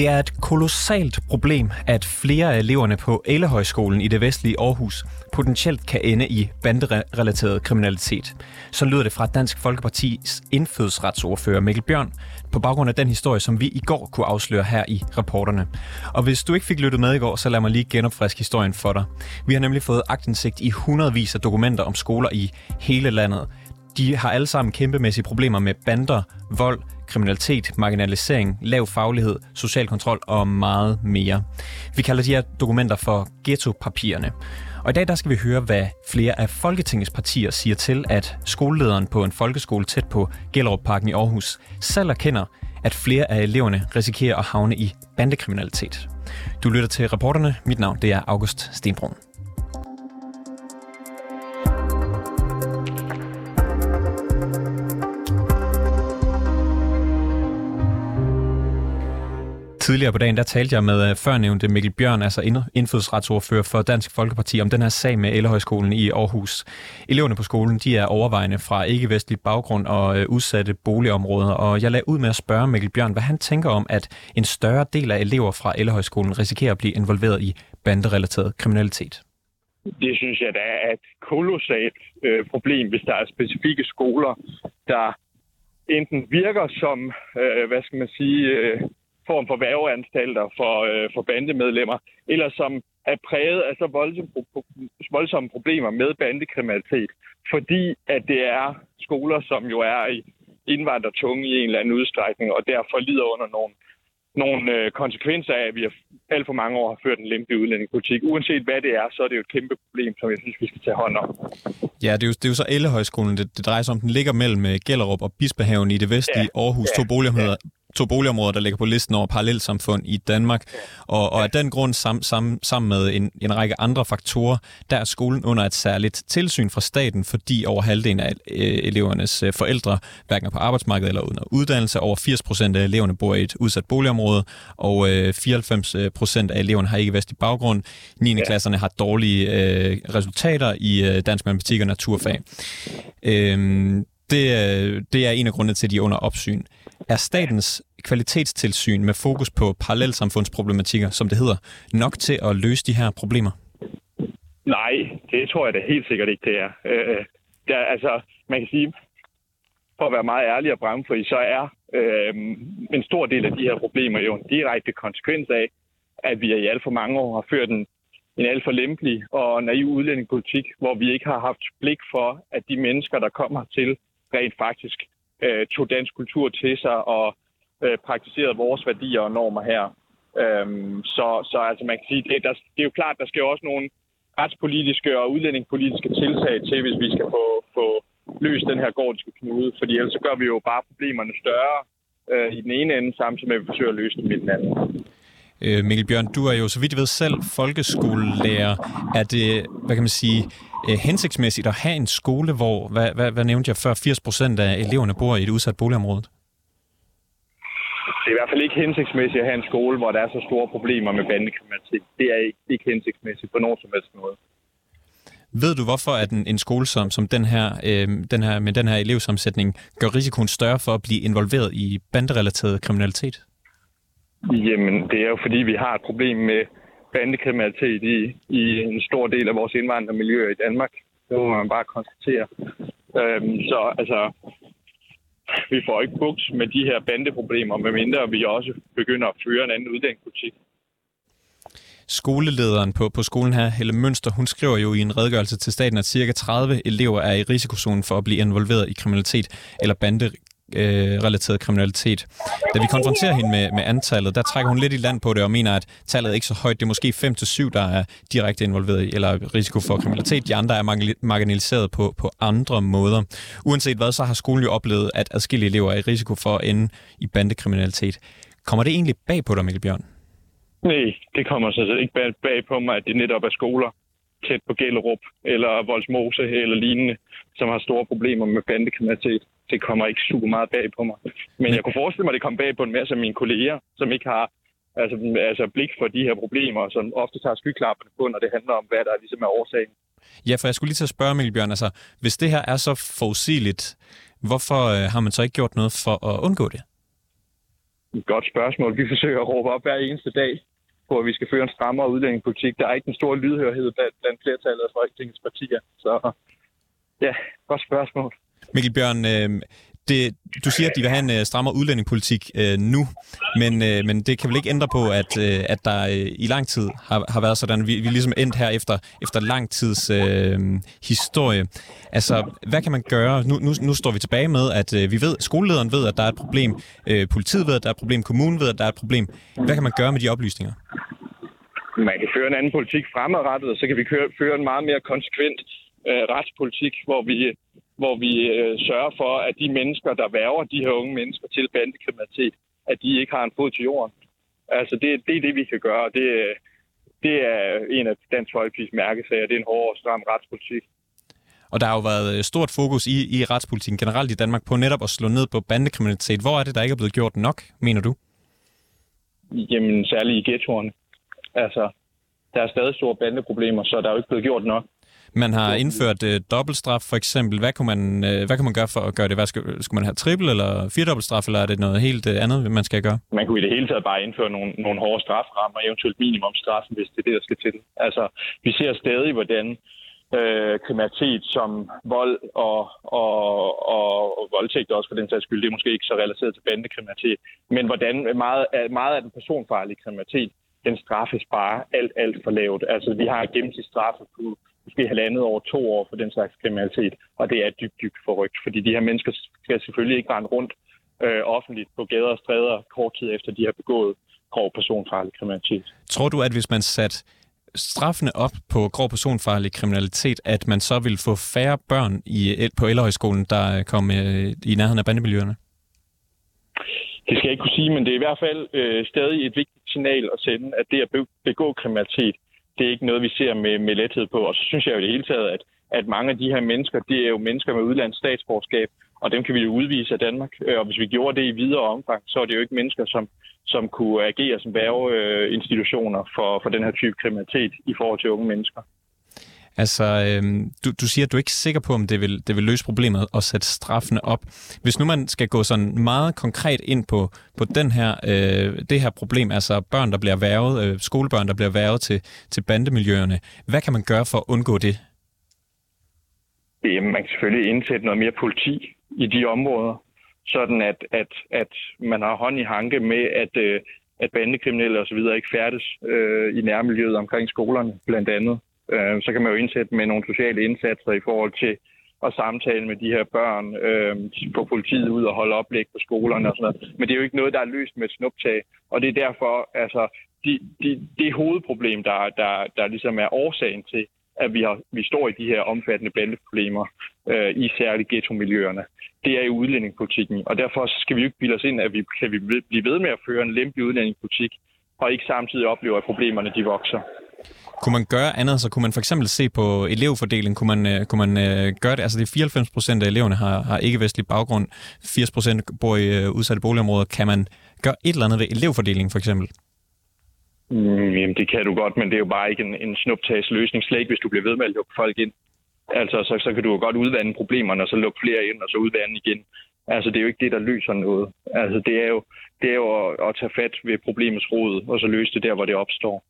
Det er et kolossalt problem, at flere af eleverne på Ælehøjskolen i det vestlige Aarhus potentielt kan ende i banderelateret kriminalitet. Så lyder det fra Dansk Folkepartis indfødsretsordfører Mikkel Bjørn, på baggrund af den historie, som vi i går kunne afsløre her i rapporterne. Og hvis du ikke fik lyttet med i går, så lad mig lige genopfriske historien for dig. Vi har nemlig fået agtindsigt i hundredvis af dokumenter om skoler i hele landet. De har alle sammen kæmpemæssige problemer med bander, vold, kriminalitet, marginalisering, lav faglighed, social kontrol og meget mere. Vi kalder de her dokumenter for ghettopapirerne. Og i dag der skal vi høre, hvad flere af Folketingets partier siger til, at skolelederen på en folkeskole tæt på Gellerup Parken i Aarhus selv erkender, at flere af eleverne risikerer at havne i bandekriminalitet. Du lytter til reporterne. Mit navn det er August Stenbrun. Tidligere på dagen, der talte jeg med øh, førnævnte Mikkel Bjørn, altså indfødsretsordfører for Dansk Folkeparti, om den her sag med Ellehøjskolen i Aarhus. Eleverne på skolen, de er overvejende fra ikke-vestlig baggrund og øh, udsatte boligområder, og jeg lagde ud med at spørge Mikkel Bjørn, hvad han tænker om, at en større del af elever fra Ellehøjskolen risikerer at blive involveret i banderelateret kriminalitet. Det synes jeg, der er et kolossalt øh, problem, hvis der er specifikke skoler, der enten virker som, øh, hvad skal man sige, øh, form for værveanstalter for, øh, for bandemedlemmer, eller som er præget af så voldsomme, voldsomme problemer med bandekriminalitet, fordi at det er skoler, som jo er i indvandrertunge i en eller anden udstrækning, og derfor lider under nogle, nogle øh, konsekvenser af, at vi har alt for mange år har ført en lempelig udlændingepolitik. Uanset hvad det er, så er det jo et kæmpe problem, som jeg synes, vi skal tage hånd om. Ja, det er jo, det er jo så Ellehøjskolen, det, det drejer sig om. Den ligger mellem øh, Gellerup og Bispehaven i det vestlige ja, Aarhus. Ja, to boligområder, ja to boligområder, der ligger på listen over parallelsamfund i Danmark. Og, og af den grund, sam, sam, sammen med en, en række andre faktorer, der er skolen under et særligt tilsyn fra staten, fordi over halvdelen af øh, elevernes øh, forældre hverken er på arbejdsmarkedet eller under uddannelse. Over 80 procent af eleverne bor i et udsat boligområde, og øh, 94 procent af eleverne har ikke vestlig baggrund. 9. Ja. klasserne har dårlige øh, resultater i øh, dansk matematik og naturfag. Øh, det, det er en af grundene til, at de er under opsyn. Er statens kvalitetstilsyn med fokus på parallelsamfundsproblematikker, som det hedder, nok til at løse de her problemer? Nej, det tror jeg da helt sikkert ikke, det er. Øh, der, altså, man kan sige, for at være meget ærlig og bramfri, så er øh, en stor del af de her problemer jo en direkte konsekvens af, at vi i alt for mange år har ført en, en alt for lempelig og naiv udlændingepolitik, hvor vi ikke har haft blik for, at de mennesker, der kommer til, rent faktisk øh, tog dansk kultur til sig og øh, praktiserede vores værdier og normer her. Øhm, så, så altså man kan sige, det, der, det er jo klart, der skal jo også nogle retspolitiske og udlændingepolitiske tiltag til, hvis vi skal få, få løst den her gordiske knude. Fordi ellers så gør vi jo bare problemerne større øh, i den ene ende, samtidig med at vi forsøger at løse dem i den anden. Øh, Mikkel Bjørn, du er jo, så vidt jeg ved, selv folkeskolelærer. Er det, hvad kan man sige, øh, hensigtsmæssigt at have en skole, hvor, hvad, hvad, hvad nævnte jeg før, 80 procent af eleverne bor i et udsat boligområde? Det er i hvert fald ikke hensigtsmæssigt at have en skole, hvor der er så store problemer med bandekriminalitet. Det er ikke, ikke hensigtsmæssigt på nogen som helst måde. Ved du, hvorfor at en, en skole som, som den, her, øh, den her, med den her elevsammensætning gør risikoen større for at blive involveret i banderelateret kriminalitet? Jamen, det er jo fordi, vi har et problem med bandekriminalitet i, i en stor del af vores indvandrermiljøer i Danmark. Det må man bare konstatere. Øhm, så altså, vi får ikke buks med de her bandeproblemer, medmindre vi også begynder at føre en anden uddannelsespolitik. Skolelederen på, på skolen her, Helle Mønster, hun skriver jo i en redegørelse til staten, at cirka 30 elever er i risikozonen for at blive involveret i kriminalitet eller bande, øh, relateret kriminalitet. Da vi konfronterer hende med, med antallet, der trækker hun lidt i land på det og mener, at tallet er ikke så højt. Det er måske 5-7, der er direkte involveret i, eller risiko for kriminalitet. De andre er marginaliseret på, på andre måder. Uanset hvad, så har skolen jo oplevet, at adskillige elever er i risiko for at ende i bandekriminalitet. Kommer det egentlig bag på dig, Mikkel Bjørn? Nej, det kommer så ikke bag, bag på mig, at det netop er skoler tæt på Gellerup eller Voldsmose eller lignende, som har store problemer med bandekriminalitet det kommer ikke super meget bag på mig. Men jeg kunne forestille mig, at det kom bag på en masse af mine kolleger, som ikke har altså, altså blik for de her problemer, som ofte tager skyklapperne på, når det handler om, hvad der ligesom er årsagen. Ja, for jeg skulle lige til at spørge, Mikkel Bjørn, altså, hvis det her er så forudsigeligt, hvorfor øh, har man så ikke gjort noget for at undgå det? Et godt spørgsmål. Vi forsøger at råbe op hver eneste dag på, at vi skal føre en strammere udlændingepolitik. Der er ikke en stor lydhørhed blandt, blandt flertallet af Folketingets partier. Så ja, godt spørgsmål. Mikkel Bjørn, øh, det, du siger, at de vil have en øh, strammere udlændingepolitik øh, nu, men, øh, men det kan vel ikke ændre på, at, øh, at der øh, i lang tid har, har været sådan, vi, vi er ligesom endt her efter, efter lang tids øh, historie. Altså, hvad kan man gøre? Nu, nu, nu står vi tilbage med, at øh, vi ved, skolelederen ved, at der er et problem, øh, politiet ved, at der er et problem, kommunen ved, at der er et problem. Hvad kan man gøre med de oplysninger? Man kan føre en anden politik fremadrettet, og så kan vi køre, føre en meget mere konsekvent øh, retspolitik, hvor vi hvor vi øh, sørger for, at de mennesker, der værver de her unge mennesker til bandekriminalitet, at de ikke har en fod til jorden. Altså, det, det er det, vi kan gøre. Det, det er en af Dansk Folkeparti's mærkesager. Det er en hård og stram retspolitik. Og der har jo været øh, stort fokus i, i retspolitikken generelt i Danmark på netop at slå ned på bandekriminalitet. Hvor er det, der ikke er blevet gjort nok, mener du? Jamen, særligt i ghettoerne. Altså, der er stadig store bandeproblemer, så der er jo ikke blevet gjort nok. Man har indført øh, dobbeltstraf for eksempel. Hvad kunne, man, øh, hvad kan man gøre for at gøre det? Hvad skal, skulle man have trippel eller firedobbeltstraf, eller er det noget helt øh, andet, man skal gøre? Man kunne i det hele taget bare indføre nogle, nogle hårde straframmer, eventuelt minimumstraffen, hvis det er det, der skal til. Altså, vi ser stadig, hvordan øh, kriminalitet som vold og, og, og, og voldtægt også for den sags skyld, det er måske ikke så relateret til bandekriminalitet, men hvordan meget, meget af den personfarlige kriminalitet, den straffes bare alt, alt for lavt. Altså, vi har gennemsnitsstraffe på måske halvandet år, to år for den slags kriminalitet. Og det er dybt, dybt forrygt, fordi de her mennesker skal selvfølgelig ikke rende rundt øh, offentligt på gader og stræder kort tid efter, de har begået grov personfarlig kriminalitet. Tror du, at hvis man sat straffene op på grov personfarlig kriminalitet, at man så vil få færre børn i, på Ellerhøjskolen, der kom øh, i nærheden af bandemiljøerne? Det skal jeg ikke kunne sige, men det er i hvert fald øh, stadig et vigtigt signal at sende, at det at begå kriminalitet, det er ikke noget, vi ser med, med lethed på. Og så synes jeg jo i det hele taget, at, at mange af de her mennesker, det er jo mennesker med udlands statsborgerskab, og dem kan vi jo udvise af Danmark. Øh, og hvis vi gjorde det i videre omfang, så er det jo ikke mennesker, som, som kunne agere som institutioner for, for den her type kriminalitet i forhold til unge mennesker. Altså, øhm, du, du siger, at du er ikke sikker på, om det vil, det vil løse problemet at sætte straffene op. Hvis nu man skal gå sådan meget konkret ind på, på den her, øh, det her problem, altså børn, der bliver værvet, øh, skolebørn, der bliver værvet til, til bandemiljøerne, hvad kan man gøre for at undgå det? Jamen, man kan selvfølgelig indsætte noget mere politi i de områder, sådan at, at, at man har hånd i hanke med, at, øh, at bandekriminelle osv. ikke færdes øh, i nærmiljøet omkring skolerne, blandt andet. Øh, så kan man jo indsætte med nogle sociale indsatser i forhold til at samtale med de her børn, øh, få politiet ud og holde oplæg på skolerne og sådan noget. Men det er jo ikke noget, der er løst med et snuptag. Og det er derfor, altså, de, de, det hovedproblem, der, der, der ligesom er årsagen til, at vi, har, vi står i de her omfattende bandeproblemer, øh, i særligt ghetto-miljøerne, det er i udlændingepolitikken. Og derfor skal vi jo ikke bilde os ind, at vi kan vi blive ved med at føre en lempelig udlændingepolitik, og ikke samtidig opleve, at problemerne de vokser. Kunne man gøre andet? Så kunne man for eksempel se på elevfordelingen. Kunne man, øh, kunne man uh, gøre det? Altså det er 94 procent af eleverne har, har ikke-vestlig baggrund. 80 procent bor i uh, udsatte boligområder. Kan man gøre et eller andet ved elevfordelingen for eksempel? Mm, jamen, det kan du godt, men det er jo bare ikke en, en snuptags løsning. Slet ikke, hvis du bliver ved med at lukke folk ind. Altså, så, så kan du jo godt udvande problemerne, og så lukke flere ind, og så udvande igen. Altså, det er jo ikke det, der løser noget. Altså, det er jo, det er jo at, at tage fat ved problemets rod, og så løse det der, hvor det opstår.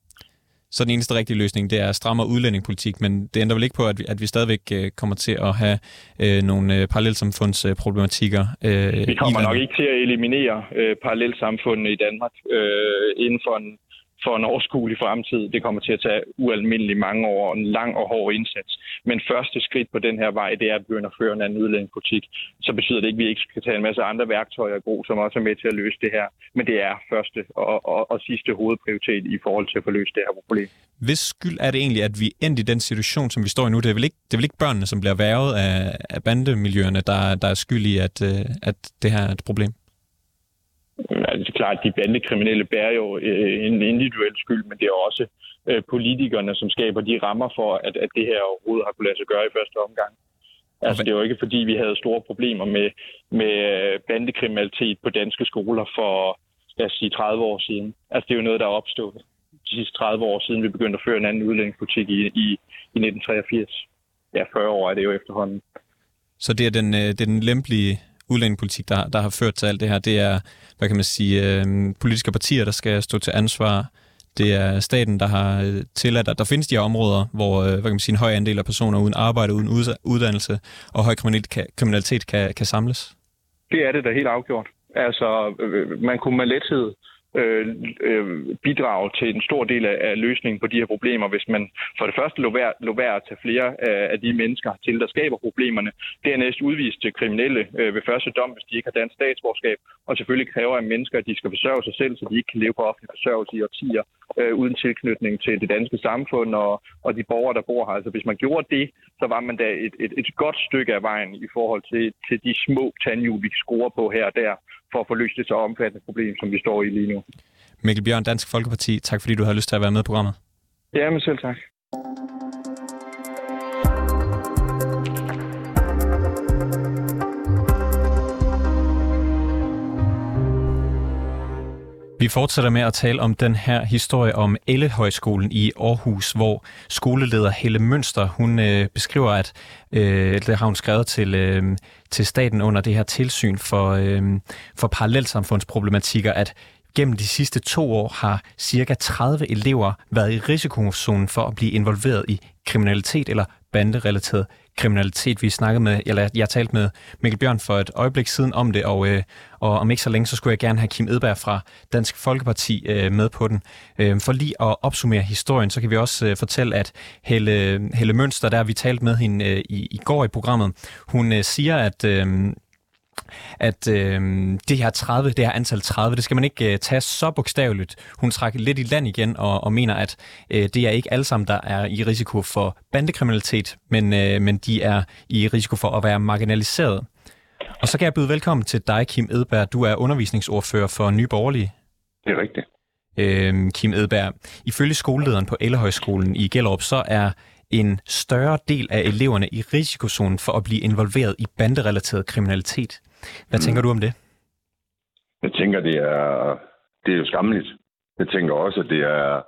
Så den eneste rigtige løsning, det er strammere udlændingepolitik, men det ændrer vel ikke på, at vi, at vi stadigvæk øh, kommer til at have øh, nogle øh, parallelsamfundsproblematikker. Øh, vi kommer nok ikke til at eliminere øh, parallelsamfundene i Danmark øh, inden for en for en overskuelig fremtid. Det kommer til at tage ualmindeligt mange år og en lang og hård indsats. Men første skridt på den her vej, det er at begynde at føre en anden udlændingepolitik. Så betyder det ikke, at vi ikke skal tage en masse andre værktøjer i brug, som også er med til at løse det her. Men det er første og, og, og sidste hovedprioritet i forhold til at få løst det her problem. Hvis skyld er det egentlig, at vi er endt i den situation, som vi står i nu? Det er vel ikke, det er vel ikke børnene, som bliver værvet af, af bandemiljøerne, der, der er skyld i, at, øh, at det her er et problem? Altså, det er klart, at de bandekriminelle bærer jo øh, en individuel skyld, men det er også øh, politikerne, som skaber de rammer for, at, at det her overhovedet har kunne lade sig gøre i første omgang. Altså, det er jo ikke, fordi vi havde store problemer med, med øh, bandekriminalitet på danske skoler for, lad os sige, 30 år siden. Altså, det er jo noget, der er opstået de sidste 30 år siden, vi begyndte at føre en anden udlændingspolitik i, i, i 1983. Ja, 40 år er det jo efterhånden. Så det er den, det er den lempelige udlændingepolitik, der, der har ført til alt det her. Det er, hvad kan man sige, øh, politiske partier, der skal stå til ansvar. Det er staten, der har øh, tilladt, at der findes de her områder, hvor øh, hvad kan man sige, en høj andel af personer uden arbejde, uden uddannelse og høj kriminalitet kan, kan samles. Det er det da helt afgjort. Altså, øh, øh, man kunne med lethed øh, øh, bidrage til en stor del af, løsningen på de her problemer, hvis man for det første lå værd, lå at tage flere af, af de mennesker til, der skaber problemerne. Dernæst udvist til kriminelle øh, ved første dom, hvis de ikke har dansk statsborgerskab, og selvfølgelig kræver af mennesker, at de skal forsørge sig selv, så de ikke kan leve på offentlig forsørgelse i årtier øh, uden tilknytning til det danske samfund og, og de borgere, der bor her. Altså hvis man gjorde det, så var man da et, et, et godt stykke af vejen i forhold til, til de små tandhjul, vi scorer på her og der, for at få løst det så omfattende problem, som vi står i lige nu. Mikkel Bjørn, Dansk Folkeparti, tak fordi du har lyst til at være med i programmet. Ja, men selv tak. Vi fortsætter med at tale om den her historie om Ellehøjskolen i Aarhus, hvor skoleleder Helle Mønster, hun øh, beskriver, at øh, det har hun skrevet til, øh, til staten under det her tilsyn for, øh, for parallelsamfundsproblematikker, at Gennem de sidste to år har cirka 30 elever været i risikozonen for at blive involveret i kriminalitet eller banderelateret kriminalitet. Vi snakkede med, eller jeg talte med Mikkel Bjørn for et øjeblik siden om det, og, øh, og om ikke så længe, så skulle jeg gerne have Kim Edberg fra Dansk Folkeparti øh, med på den. Øh, for lige at opsummere historien, så kan vi også øh, fortælle, at Helle, Helle Mønster, der vi talte med hende øh, i, i går i programmet, hun øh, siger, at... Øh, at øh, det her 30, det her antal 30, det skal man ikke øh, tage så bogstaveligt. Hun trækker lidt i land igen og, og mener, at øh, det er ikke alle sammen, der er i risiko for bandekriminalitet, men, øh, men de er i risiko for at være marginaliseret. Og så kan jeg byde velkommen til dig, Kim Edberg. Du er undervisningsordfører for Nye Borgerlige. Det er rigtigt. Øh, Kim Edberg, ifølge skolelederen på Ellehøjskolen i Gellerup, så er en større del af eleverne i risikozonen for at blive involveret i banderelateret kriminalitet. Hvad mm. tænker du om det? Jeg tænker, det er, det er jo skammeligt. Jeg tænker også, at det er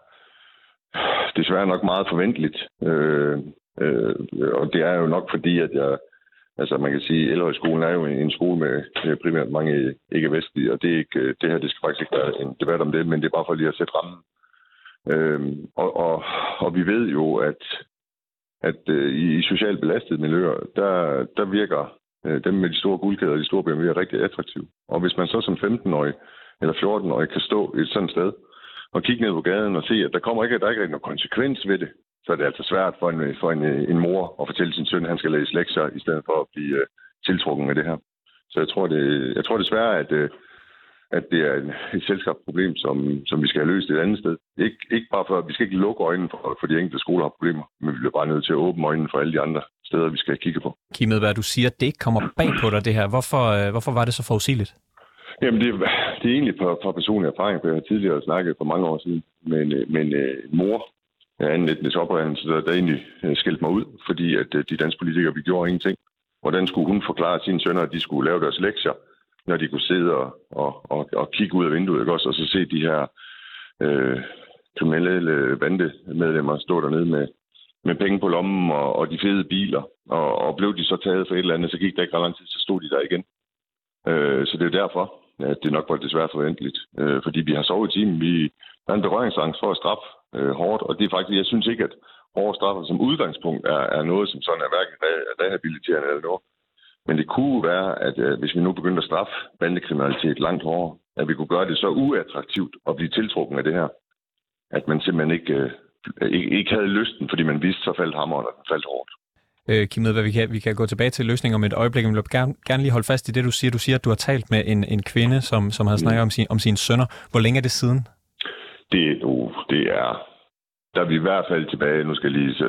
desværre nok meget forventeligt. Øh, øh, og det er jo nok fordi, at jeg, altså man kan sige, at skolen er jo en, en skole med, primært mange ikke-vestlige, og det, er ikke, det her det skal faktisk ikke være en debat om det, men det er bare for lige at sætte rammen. Øh, og, og, og vi ved jo, at, at øh, i socialt belastede miljøer, der, der virker Øh, dem med de store guldkæder og de store BMW'er rigtig attraktive. Og hvis man så som 15-årig eller 14-årig kan stå et sådan sted og kigge ned på gaden og se, at der kommer ikke, der er ikke rigtig nogen konsekvens ved det, så er det altså svært for en, for en, en mor at fortælle sin søn, at han skal læse lektier, i stedet for at blive øh, tiltrukket af det her. Så jeg tror, det, jeg tror desværre, at, øh, at det er et selskabsproblem, som, som vi skal have løst et andet sted. Ik, ikke bare for, vi skal ikke lukke øjnene for, for de enkelte skoler har problemer, men vi bliver bare nødt til at åbne øjnene for alle de andre steder, vi skal kigge på. Kim Edberg, du siger, det ikke kommer bag på dig, det her. Hvorfor, øh, hvorfor var det så forudsigeligt? Jamen, det, det er egentlig på, på personlig erfaring, for jeg har tidligere snakket for mange år siden med, med en uh, mor af anden etnisk oprindelse, der, der egentlig uh, skældte mig ud, fordi at de danske politikere, vi gjorde ingenting. Hvordan skulle hun forklare sine sønner, at de skulle lave deres lektier, når de kunne sidde og, og, og, og kigge ud af vinduet, ikke også? og så se de her øh, kriminelle øh, bandemedlemmer stå dernede med, med penge på lommen og, og de fede biler. Og, og blev de så taget for et eller andet, så gik der ikke ret lang tid, så stod de der igen. Øh, så det er derfor, at det nok var desværre forventeligt. Øh, fordi vi har sovet i timen. Vi har en berøringsangst for at straffe øh, hårdt, og det er faktisk, jeg synes ikke, at hårde straffer som udgangspunkt er, er noget, som sådan er hverken rehabiliterende eller noget. Men det kunne være, at øh, hvis vi nu begyndte at straffe bandekriminalitet langt hårdere, at vi kunne gøre det så uattraktivt at blive tiltrukken af det her, at man simpelthen ikke øh, ikke, ikke havde lysten, fordi man vidste, så faldt hammeren, og den faldt hårdt. Øh, Kim Edberg, vi kan, vi kan gå tilbage til løsningen om et øjeblik, men jeg vil gerne, gerne lige holde fast i det, du siger. Du siger, at du har talt med en, en kvinde, som, som har snakket mm. om, sin, om sine sønner. Hvor længe er det siden? Det, uh, det er... Der er vi i hvert fald tilbage, nu skal jeg lige... Så,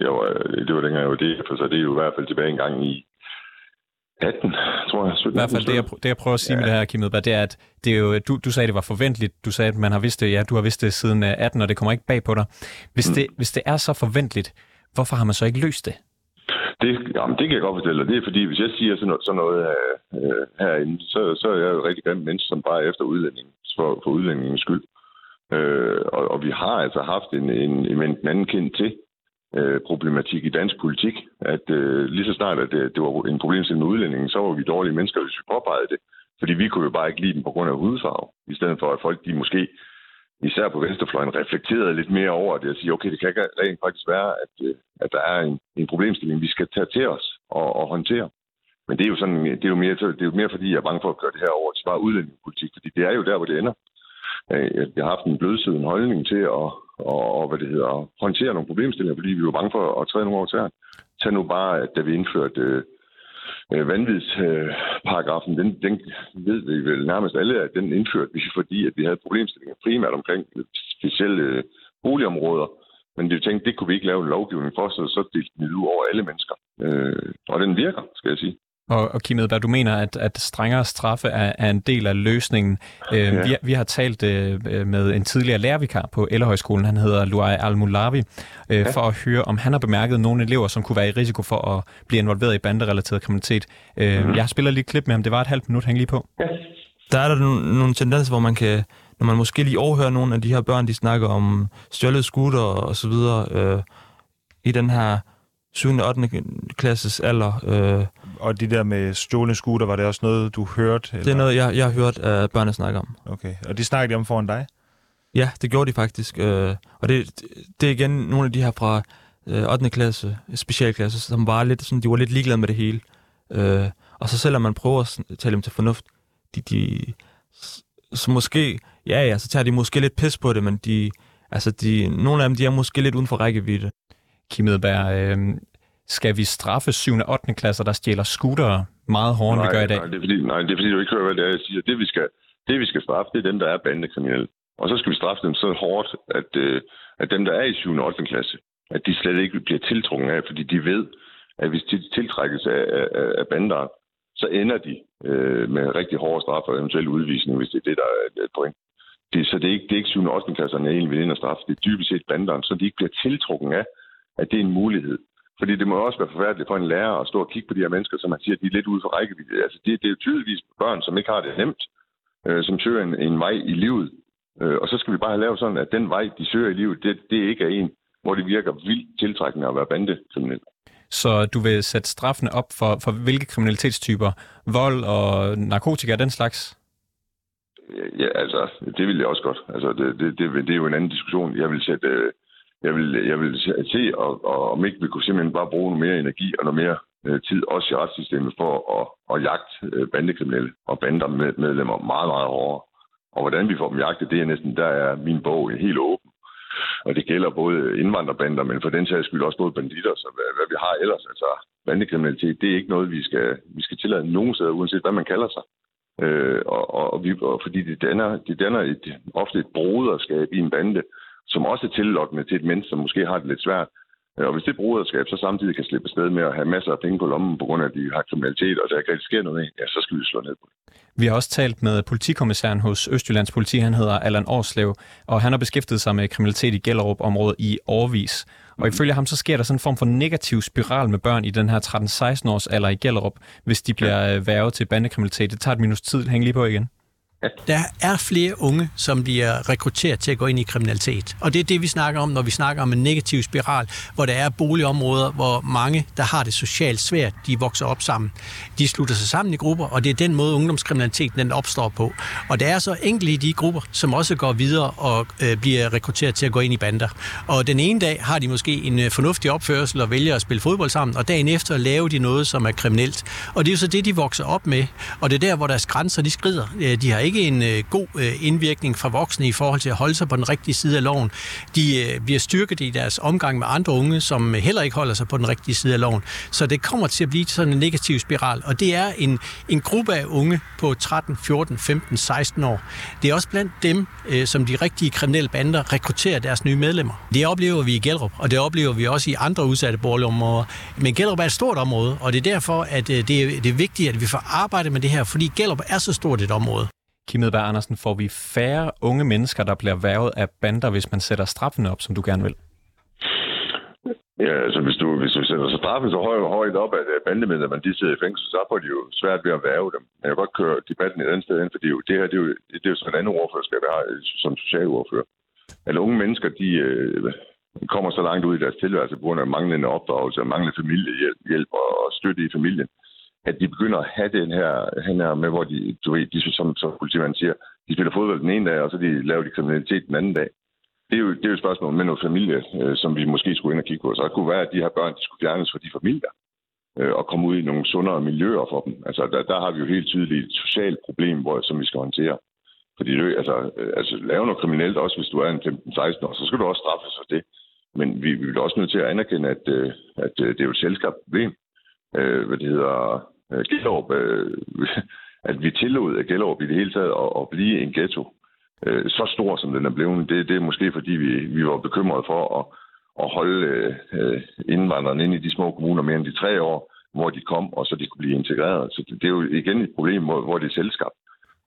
jeg var, det var dengang, jeg var det, for så det er jo i hvert fald tilbage en gang i 18, tror jeg. 17, I hvert fald det, jeg, det, jeg prøver at sige ja. med det her, Kim Edberg, det er, at det er jo, du, du sagde, at det var forventeligt. Du sagde, at man har vidst det, ja, du har vidst det siden 18, øh, og det kommer ikke bag på dig. Hvis, mm. det, hvis det er så forventeligt, hvorfor har man så ikke løst det? Det, jamen, det kan jeg godt fortælle dig. Det er fordi, hvis jeg siger sådan noget, sådan noget øh, herinde, så, så er jeg jo rigtig grimt menneske, som bare er efter udlænding, for, for udlændingens skyld. Øh, og, og vi har altså haft en, en, en, en anden kendt til, øh, problematik i dansk politik, at øh, lige så snart, at det, det var en problemstilling med udlændingen, så var vi dårlige mennesker, hvis vi påpegede det. Fordi vi kunne jo bare ikke lide dem på grund af hudfarve, i stedet for at folk, de måske, især på venstrefløjen, reflekterede lidt mere over det og sige, okay, det kan rent faktisk være, at, øh, at der er en, en problemstilling, vi skal tage til os og, og håndtere. Men det er jo sådan, det er jo mere, det er jo mere fordi, jeg er bange for at køre det her over til bare udlændingepolitik, fordi det er jo der, hvor det ender. Øh, jeg har haft en blødsiden holdning til at, og, og hvad det hedder, håndtere nogle problemstillinger, fordi vi var bange for at træde nogle år til Tag nu bare, at da vi indførte øh, øh vanvidsparagrafen, den, den ved vi vel nærmest alle, at den indførte vi, fordi at vi havde problemstillinger primært omkring specielle øh, boligområder. Men det tænkte, det kunne vi ikke lave en lovgivning for, så, så delte den ud over alle mennesker. Øh, og den virker, skal jeg sige. Og, og Kim Edberg, du mener, at, at strengere straffe er, er en del af løsningen. Øh, ja. vi, vi har talt øh, med en tidligere lærervikar på Ellerhøjskolen, han hedder Luai Al-Mulavi, øh, ja. for at høre, om han har bemærket nogle elever, som kunne være i risiko for at blive involveret i banderelateret kriminalitet. Øh, mm. Jeg spiller lige et klip med ham, det var et halvt minut, hæng lige på. Ja. Der er der nogle, nogle tendenser, hvor man kan, når man måske lige overhører nogle af de her børn, de snakker om stjålet scooter og så videre, øh, i den her 7. og 8. klasses alder. Øh, og de der med stjålne scooter, var det også noget, du hørte? Eller? Det er noget, jeg, jeg har hørt uh, børnene snakke om. Okay, og de snakkede om foran dig? Ja, det gjorde de faktisk. Uh, og det, det er igen nogle af de her fra uh, 8. klasse, specialklasse, som var lidt, sådan, de var lidt ligeglade med det hele. Uh, og så selvom man prøver at tale dem til fornuft, de, de, så måske, ja ja, så tager de måske lidt pis på det, men de, altså de, nogle af dem, de er måske lidt uden for rækkevidde. Kim Edberg, øh, skal vi straffe 7. og 8. klasser, der stjæler scootere meget hårdere, end vi gør i dag? Nej det, er fordi, nej, det er fordi, du ikke hører, hvad det er, jeg siger. Det, vi skal, det, vi skal straffe, det er dem, der er bandekriminelle. Og så skal vi straffe dem så hårdt, at, øh, at dem, der er i 7. og 8. klasse, at de slet ikke bliver tiltrukket af, fordi de ved, at hvis de tiltrækkes af, af, af bander, så ender de øh, med rigtig hårde straf og eventuel udvisning, hvis det er det, der er et point. Det, så det er ikke, det er ikke 7. og 8. klasserne, der egentlig vil ind og straffe. Det er dybest set banderne, så de ikke bliver tiltrukket af, at det er en mulighed. Fordi det må også være forfærdeligt for en lærer at stå og kigge på de her mennesker, som man siger, de er lidt ude for rækkevidde. Altså, det, det er jo tydeligvis børn, som ikke har det nemt, øh, som søger en, en vej i livet. Øh, og så skal vi bare have lavet sådan, at den vej, de søger i livet, det, det ikke er en, hvor det virker vildt tiltrækkende at være bandekriminel. Så du vil sætte straffene op for, for hvilke kriminalitetstyper? Vold og narkotika, den slags? Ja, altså, det vil jeg også godt. Altså, det, det, det, det er jo en anden diskussion. Jeg vil sætte, øh, jeg vil, jeg vil se, og, og om ikke vi kunne simpelthen bare bruge noget mere energi og noget mere øh, tid, også i retssystemet, for at, at jagte øh, bandekriminelle og bandemedlemmer meget, meget hårdere. Og hvordan vi får dem jagtet, det er næsten, der er min bog helt åben. Og det gælder både indvandrerbander, men for den sags skyld også både banditter, så hvad, hvad vi har ellers. Altså, bandekriminalitet, det er ikke noget, vi skal, vi skal tillade nogen steder, uanset hvad man kalder sig. Øh, og, og, og, vi, og fordi det danner, det danner et, ofte et broderskab i en bande, som også er tillokkende til et menneske, som måske har det lidt svært. Øh, og hvis det brugerskab så samtidig kan slippe sted med at have masser af penge på lommen, på grund af, at de har kriminalitet, og der ikke rigtig sker noget, ja, så skal vi slå ned på det. Vi har også talt med politikommissæren hos Østjyllands politi, han hedder Allan Årslev, og han har beskæftiget sig med kriminalitet i Gellerup-området i årvis. Og mm. ifølge ham, så sker der sådan en form for negativ spiral med børn i den her 13-16 års alder i Gellerup, hvis de bliver ja. Øh, værvet til bandekriminalitet. Det tager et minus tid. Hæng lige på igen. Der er flere unge, som bliver rekrutteret til at gå ind i kriminalitet. Og det er det, vi snakker om, når vi snakker om en negativ spiral, hvor der er boligområder, hvor mange, der har det socialt svært, de vokser op sammen. De slutter sig sammen i grupper, og det er den måde, ungdomskriminaliteten den opstår på. Og der er så enkelte i de grupper, som også går videre og øh, bliver rekrutteret til at gå ind i bander. Og den ene dag har de måske en øh, fornuftig opførsel og vælger at spille fodbold sammen, og dagen efter laver de noget, som er kriminelt. Og det er jo så det, de vokser op med. Og det er der, hvor deres grænser, de skrider. Øh, de har ikke en øh, god øh, indvirkning fra voksne i forhold til at holde sig på den rigtige side af loven. De øh, bliver styrket i deres omgang med andre unge, som øh, heller ikke holder sig på den rigtige side af loven. Så det kommer til at blive sådan en negativ spiral, og det er en, en gruppe af unge på 13, 14, 15, 16 år. Det er også blandt dem, øh, som de rigtige kriminelle bander rekrutterer deres nye medlemmer. Det oplever vi i Gellerup, og det oplever vi også i andre udsatte boligområder. Men Gellerup er et stort område, og det er derfor, at øh, det, er, det er vigtigt, at vi får arbejdet med det her, fordi Gellerup er så stort et område. Kim Edberg Andersen, får vi færre unge mennesker, der bliver værvet af bander, hvis man sætter straffen op, som du gerne vil? Ja, altså hvis du, hvis du sætter straffen så højt, højt op, at bandemedlemmerne de sidder i fængsel, så får de jo svært ved at værve dem. Men jeg kan godt køre debatten et andet sted hen, fordi det her det er jo, det er jo sådan et andet ordførerskab, jeg har som socialordfører. At unge mennesker, de, øh, kommer så langt ud i deres tilværelse på grund af manglende opdragelse, manglende familiehjælp hjælp og støtte i familien, at de begynder at have den her, den her med, hvor de, du ved, de, som, som politimanden siger, de spiller fodbold den ene dag, og så de laver de kriminalitet den anden dag. Det er jo, det er jo et spørgsmål med noget familie, øh, som vi måske skulle ind og kigge på. Så det kunne være, at de her børn de skulle fjernes fra de familier øh, og komme ud i nogle sundere miljøer for dem. Altså, der, der har vi jo helt tydeligt et socialt problem, hvor, som vi skal håndtere. Fordi det, altså, øh, altså, lave noget kriminelt, også hvis du er en 15-16 år, så skal du også straffes for det. Men vi, vi er også nødt til at anerkende, at, øh, at øh, det er jo et selskabt problem. Øh, hvad det hedder, øh, Gellerup, øh, at vi tillod Gellerup i det hele taget at, at blive en ghetto øh, så stor, som den er blevet. Det, det er måske, fordi vi, vi var bekymrede for at, at holde øh, indvandrerne inde i de små kommuner mere end de tre år, hvor de kom, og så de kunne blive integreret. Så det, det er jo igen et problem, hvor, hvor det er selskab.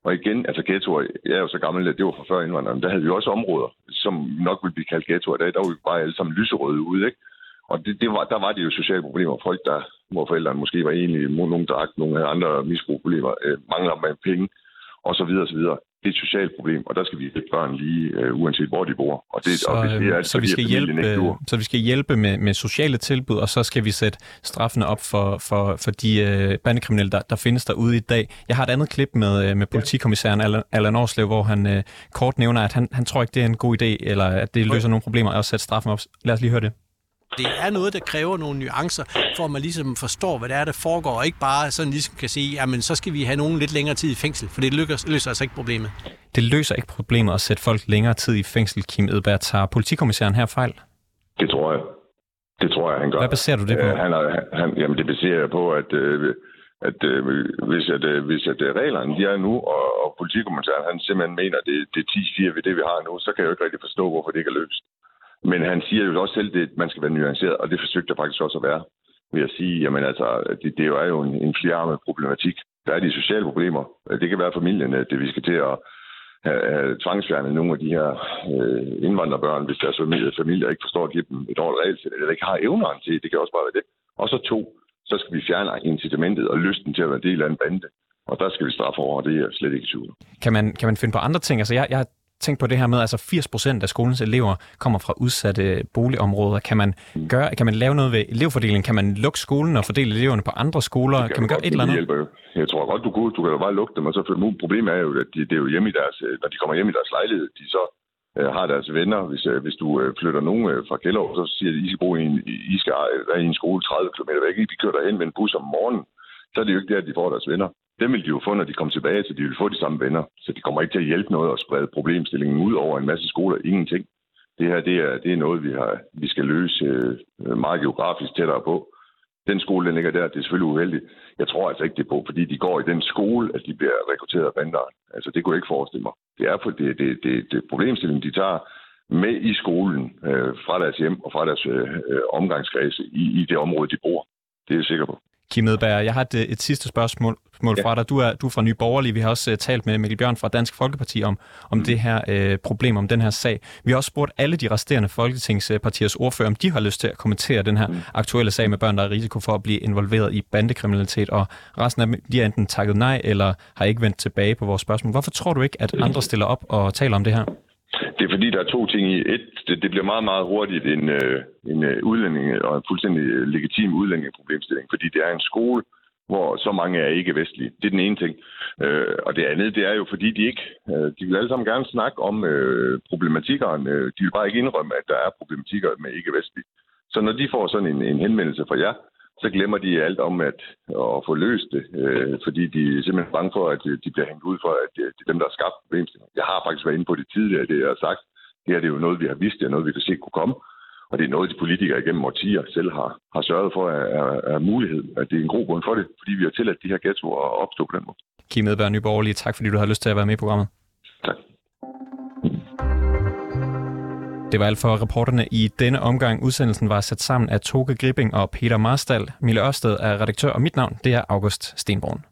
Og igen, altså ghettoer, jeg er jo så gammel, at det var fra før indvandrerne, der havde vi også områder, som nok ville blive kaldt ghettoer. Der, der var vi bare alle sammen lyserøde ude, ikke? Og det, det var, der var det jo sociale problemer. Folk, der, hvor forældrene måske var enige, nogen drak, nogle havde andre misbrugproblemer, øh, mangler med penge, og så videre, og så videre det er et socialt problem, og der skal vi hjælpe børn lige, uh, uanset hvor de bor. Og det, så, og hvis vi er, så, vi skal hjælpe, så vi skal hjælpe med, med sociale tilbud, og så skal vi sætte straffene op for, for, for de uh, bandekriminelle, der, der findes derude i dag. Jeg har et andet klip med, uh, med politikommissæren Allan, Allan Årslev, hvor han uh, kort nævner, at han, han tror ikke, det er en god idé, eller at det løser nogle problemer at sætte straffen op. Lad os lige høre det. Det er noget, der kræver nogle nuancer, for at man ligesom forstår, hvad det er, der foregår, og ikke bare sådan ligesom kan sige, jamen så skal vi have nogen lidt længere tid i fængsel, for det løser, løser altså ikke problemet. Det løser ikke problemet at sætte folk længere tid i fængsel, Kim Edberg. Tager politikommissæren her fejl? Det tror jeg. Det tror jeg, han gør. Hvad baserer du det på? Han, er, han, jamen, det baserer jeg på, at, øh, at øh, hvis, at, øh, hvis at reglerne de er nu, og, og politikommissæren han simpelthen mener, at det, det er 10-4 ved det, vi har nu, så kan jeg jo ikke rigtig forstå, hvorfor det ikke er løst. Men han siger jo også selv, at man skal være nuanceret, og det forsøgte jeg faktisk også at være. Ved at sige, jamen altså, det, det er jo en, en flerarmet problematik. Der er de sociale problemer. Det kan være familien, at det vi skal til at have tvangsfjernet nogle af de her øh, indvandrerbørn, hvis deres familie, familier ikke forstår at give dem et dårligt regelsæt, eller ikke har evnerne til, det kan også bare være det. Og så to, så skal vi fjerne incitamentet og lysten til at være del af en bande. Og der skal vi straffe over, og det er jeg slet ikke i tvivl. Kan man, kan man finde på andre ting? Altså, jeg, jeg tænkt på det her med, altså 80 procent af skolens elever kommer fra udsatte boligområder. Kan man, mm. gøre, kan man lave noget ved elevfordelingen? Kan man lukke skolen og fordele eleverne på andre skoler? Kan, kan man gøre et eller andet? Hjælper. Jeg tror godt, du kan, du kan jo bare lukke dem, og så for problemet er jo, at de, det er jo hjemme i deres, når de kommer hjem i deres lejlighed, de så øh, har deres venner. Hvis, øh, hvis du øh, flytter nogen øh, fra Gellerup, så siger de, I skal bo i en, I skal være i en skole 30 km væk. Vi kører derhen med en bus om morgenen. Så er det jo ikke der, at de får deres venner dem vil de jo få, når de kommer tilbage, så de vil få de samme venner. Så de kommer ikke til at hjælpe noget og sprede problemstillingen ud over en masse skoler. Ingenting. Det her det er, det er noget, vi, har, vi skal løse øh, meget geografisk tættere på. Den skole, den ligger der, det er selvfølgelig uheldigt. Jeg tror altså ikke det på, fordi de går i den skole, at de bliver rekrutteret af bander. Altså, det kunne jeg ikke forestille mig. Det er for det, det, det, det problemstilling, de tager med i skolen øh, fra deres hjem og fra deres øh, øh omgangskreds i, i det område, de bor. Det er jeg sikker på. Kim Edberg, jeg har et, et sidste spørgsmål ja. fra dig. Du er, du er fra Nye Borgerlige. Vi har også uh, talt med Mikkel Bjørn fra Dansk Folkeparti om, om mm. det her uh, problem, om den her sag. Vi har også spurgt alle de resterende folketingspartiers ordfører, om de har lyst til at kommentere den her mm. aktuelle sag med børn, der er risiko for at blive involveret i bandekriminalitet. Og resten af dem, de har enten takket nej, eller har ikke vendt tilbage på vores spørgsmål. Hvorfor tror du ikke, at andre stiller op og taler om det her? Det er fordi, der er to ting i. Et, det, det bliver meget, meget hurtigt en, øh, en øh, udlænding og en fuldstændig øh, legitim udlændingeproblemstilling, fordi det er en skole, hvor så mange er ikke vestlige. Det er den ene ting. Øh, og det andet, det er jo fordi, de ikke, øh, de vil alle sammen gerne snakke om øh, problematikkerne. Øh, de vil bare ikke indrømme, at der er problematikker med ikke vestlige. Så når de får sådan en, en henvendelse fra jer, så glemmer de alt om at, at få løst det, øh, fordi de er simpelthen bange for, at de bliver hængt ud for, at øh, det er dem, der har skabt problemstillingen. Jeg har faktisk været inde på det tidligere, det jeg har sagt. Det her det er jo noget, vi har vidst, det er noget, vi kan se kunne komme. Og det er noget, de politikere igennem årtier selv har, har sørget for at er, er mulighed. At det er en god grund for det, fordi vi har tilladt de her ghettoer at opstå på den måde. Kim Edberg, Nyborgerlige, tak fordi du har lyst til at være med i programmet. Det var alt for reporterne i denne omgang. Udsendelsen var sat sammen af Toge Gripping og Peter Marstal. Mille Ørsted er redaktør, og mit navn det er August Stenborn.